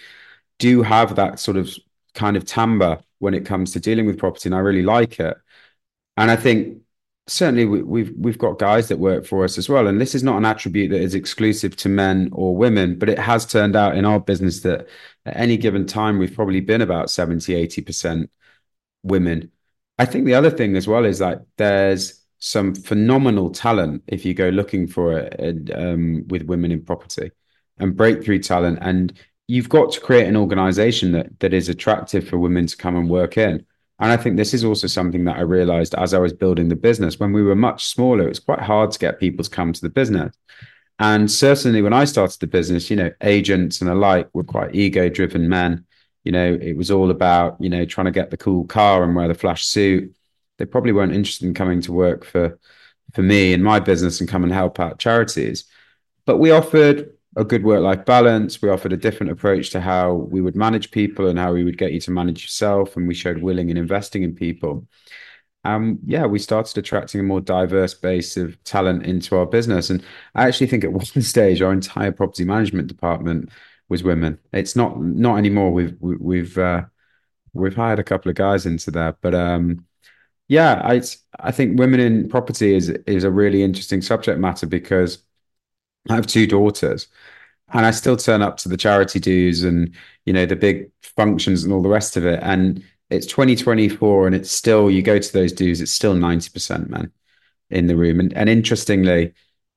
do have that sort of kind of timbre when it comes to dealing with property, and I really like it. And I think certainly we, we've we've got guys that work for us as well, and this is not an attribute that is exclusive to men or women, but it has turned out in our business that at any given time we've probably been about 70 80 percent women I think the other thing as well is that there's some phenomenal talent if you go looking for it um, with women in property and breakthrough talent. And you've got to create an organization that that is attractive for women to come and work in. And I think this is also something that I realized as I was building the business. When we were much smaller, it was quite hard to get people to come to the business. And certainly when I started the business, you know, agents and alike were quite ego driven men you know, it was all about, you know, trying to get the cool car and wear the flash suit. They probably weren't interested in coming to work for for me and my business and come and help out charities. But we offered a good work-life balance. We offered a different approach to how we would manage people and how we would get you to manage yourself. And we showed willing and investing in people. Um, yeah, we started attracting a more diverse base of talent into our business. And I actually think at one stage, our entire property management department was women. It's not not anymore. We've we've uh, we've hired a couple of guys into that, but um, yeah, I I think women in property is is a really interesting subject matter because I have two daughters, and I still turn up to the charity dues and you know the big functions and all the rest of it, and it's 2024 and it's still you go to those dues, it's still 90% men in the room, and and interestingly,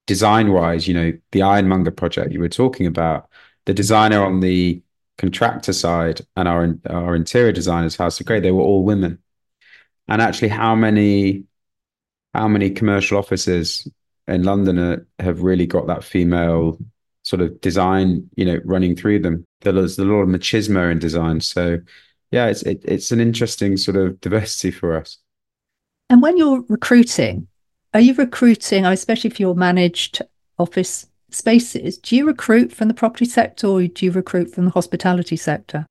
design wise, you know the Ironmonger project you were talking about the designer on the contractor side and our our interior designers House of Grey, they were all women. And actually, how many how many commercial offices in London have really got that female sort of design, you know, running through them? There's a lot of machismo in design. So, yeah, it's it, it's an interesting sort of diversity for us. And when you're recruiting, are you recruiting, especially if you're managed office spaces, do you recruit from the property sector or do you recruit from the hospitality sector?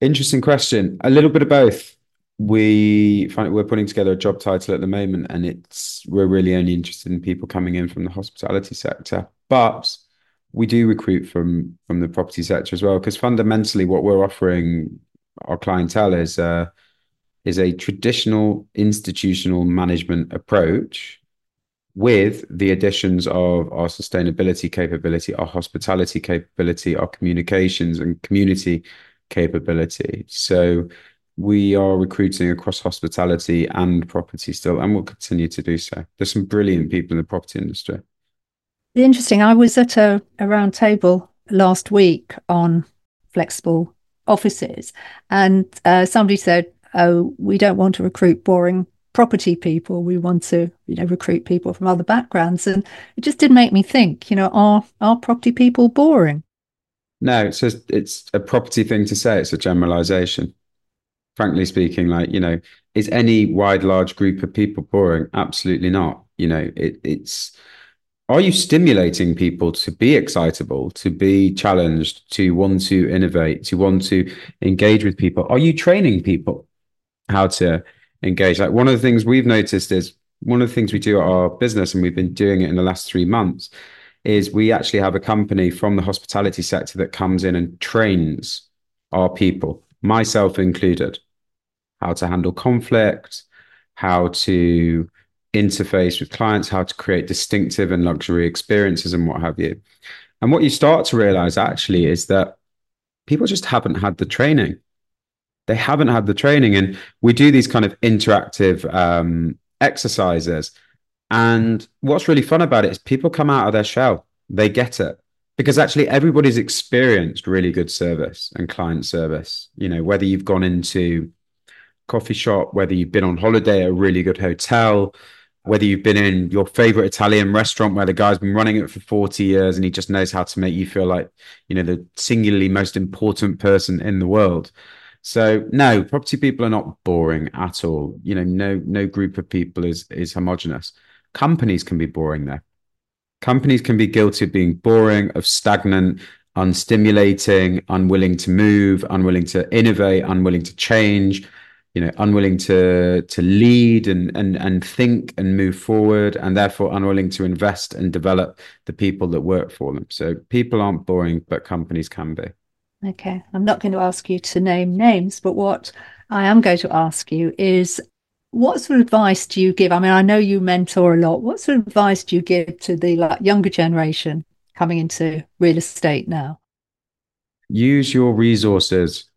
Interesting question. A little bit of both. We find we're putting together a job title at the moment, and it's we're really only interested in people coming in from the hospitality sector, but we do recruit from from the property sector as well because fundamentally what we're offering our clientele is is a traditional institutional management approach with the additions of our sustainability capability, our hospitality capability, our communications and community capability. So we are recruiting across hospitality and property still, and we'll continue to do so. There's some brilliant people in the property industry. Interesting. I was at a, a round table last week on flexible offices, and uh, somebody said, "Oh, we don't want to recruit boring property people. We want to, you know, recruit people from other backgrounds. And it just did make me think, you know, are are property people boring? No, it's just, it's a property thing to say. It's a generalization. Frankly speaking, like, you know, is any wide, large group of people boring? Absolutely not. You know, it, it's are you stimulating people to be excitable, to be challenged, to want to innovate, to want to engage with people? Are you training people how to engage. Like one of the things we've noticed is one of the things we do at our business, and we've been doing it in the last three months, is we actually have a company from the hospitality sector that comes in and trains our people, myself included, how to handle conflict, how to interface with clients, how to create distinctive and luxury experiences, and what have you. And what you start to realize actually is that people just haven't had the training they haven't had the training. And we do these kind of interactive um, exercises. And what's really fun about it is people come out of their shell, they get it. because actually everybody's experienced really good service and client service. You know, whether you've gone into coffee shop, whether you've been on holiday at a really good hotel, whether you've been in your favorite Italian restaurant where the guy's been running it for 40 years and he just knows how to make you feel like, you know, the singularly most important person in the world. So no, property people are not boring at all. You know, no no group of people is is homogenous. Companies can be boring though. Companies can be guilty of being boring, of stagnant, unstimulating, unwilling to move, unwilling to innovate, unwilling to change, you know, unwilling to to lead and and and think and move forward, and therefore unwilling to invest and develop the people that work for them. So people aren't boring, but companies can be. Okay. I'm not going to ask you to name names, but what I am going to ask you is what sort of advice do you give? I mean, I know you mentor a lot. What sort of advice do you give to the like, younger generation coming into real estate now? Use your resources.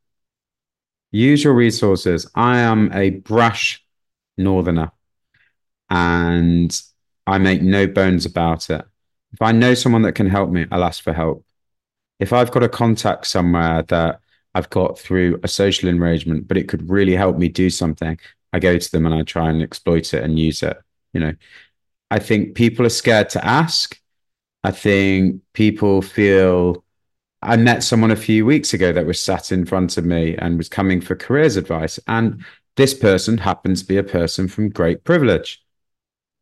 Use your resources. I am a brash northerner and I make no bones about it. If I know someone that can help me, I'll ask for help if I've got a contact somewhere that I've got through a social arrangement, but it could really help me do something, I go to them and I try and exploit it and use it. You know, I think people are scared to ask. I think people feel. I met someone a few weeks ago that was sat in front of me and was coming for careers advice. And this person happens to be a person from great privilege.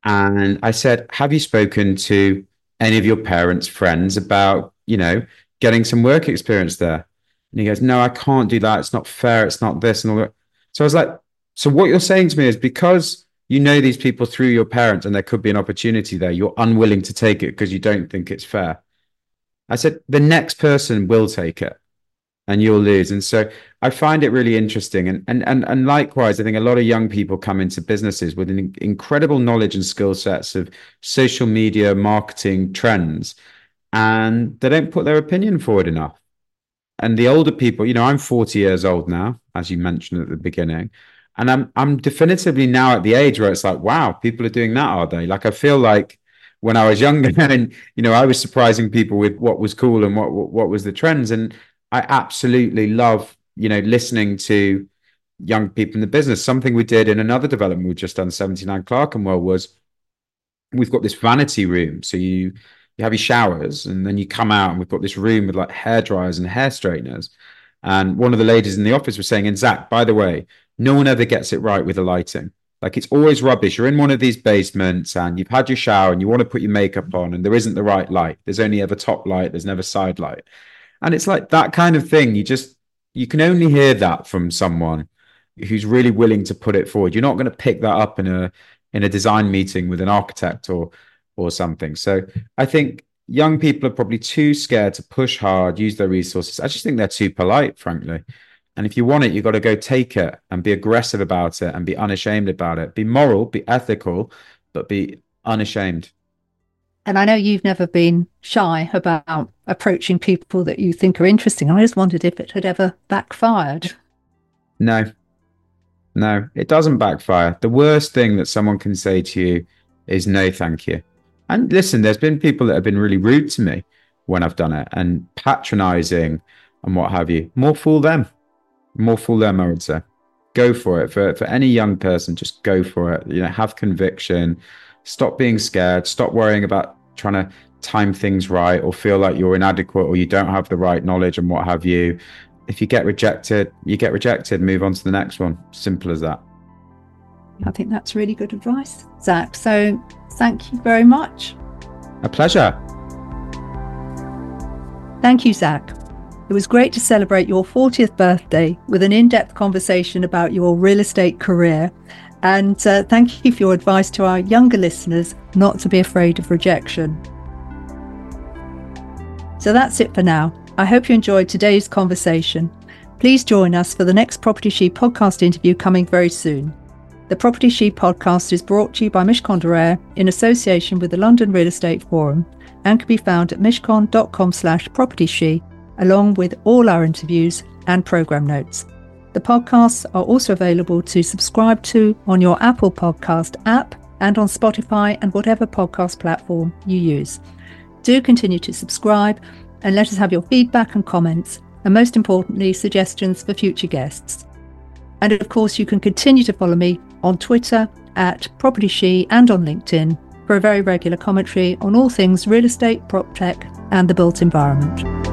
And I said, Have you spoken to any of your parents' friends about, you know, getting some work experience there. And he goes, No, I can't do that. It's not fair. It's not this and all that. So I was like, So what you're saying to me is because you know these people through your parents and there could be an opportunity there, you're unwilling to take it because you don't think it's fair. I said, The next person will take it and you'll lose. And so I find it really interesting. And and and and likewise, I think a lot of young people come into businesses with an incredible knowledge and skill sets of social media marketing trends and they don't put their opinion forward enough. And the older people, you know, I'm 40 years old now, as you mentioned at the beginning. And I'm I'm definitively now at the age where it's like, wow, people are doing that, are they? Like I feel like when I was younger and you know, I was surprising people with what was cool and what what, what was the trends. And I absolutely love, you know, listening to young people in the business. Something we did in another development we've just done, 79 Clerkenwell, was we've got this vanity room. So you you have your showers and then you come out and we've got this room with like hair dryers and hair straighteners. And one of the ladies in the office was saying, and Zac, by the way, no one ever gets it right with the lighting. Like it's always rubbish. You're in one of these basements and you've had your shower and you want to put your makeup on and there isn't the right light. There's only ever top light, there's never side light. And it's like that kind of thing. You just, you can only hear that from someone who's really willing to put it forward. You're not going to pick that up in a, in a design meeting with an architect or or something. So I think young people are probably too scared to push hard, use their resources. I just think they're too polite, frankly. And if you want it, you've got to go take it and be aggressive about it and be unashamed about it. Be moral, be ethical, but be unashamed. And I know you've never been shy about approaching people that you think are interesting. I just wondered if it had ever backfired. No, no, it doesn't backfire. The worst thing that someone can say to you is no, thank you. And listen, there's been people that have been really rude to me when I've done it and patronizing and what have you. More fool them. More fool them, I would say. Go for it. For for any young person, just go for it. You know, have conviction. Stop being scared. Stop worrying about trying to time things right or feel like you're inadequate or you don't have the right knowledge and what have you. If you get rejected, you get rejected. Move on to the next one. Simple as that. I think that's really good advice, Zac. So Thank you very much. A pleasure. Thank you, Zac. It was great to celebrate your 40th birthday with an in depth conversation about your real estate career. And uh, thank you for your advice to our younger listeners not to be afraid of rejection. So that's it for now. I hope you enjoyed today's conversation. Please join us for the next Property She podcast interview coming very soon. The Property She podcast is brought to you by Mishcon de Reya in association with the London Real Estate Forum and can be found at mishcon.com slash property she, along with all our interviews and programme notes. The podcasts are also available to subscribe to on your Apple Podcast app and on Spotify and whatever podcast platform you use. Do continue to subscribe and let us have your feedback and comments, and most importantly, suggestions for future guests. And of course, you can continue to follow me on Twitter at Property She and on LinkedIn for a very regular commentary on all things real estate, prop tech, and the built environment.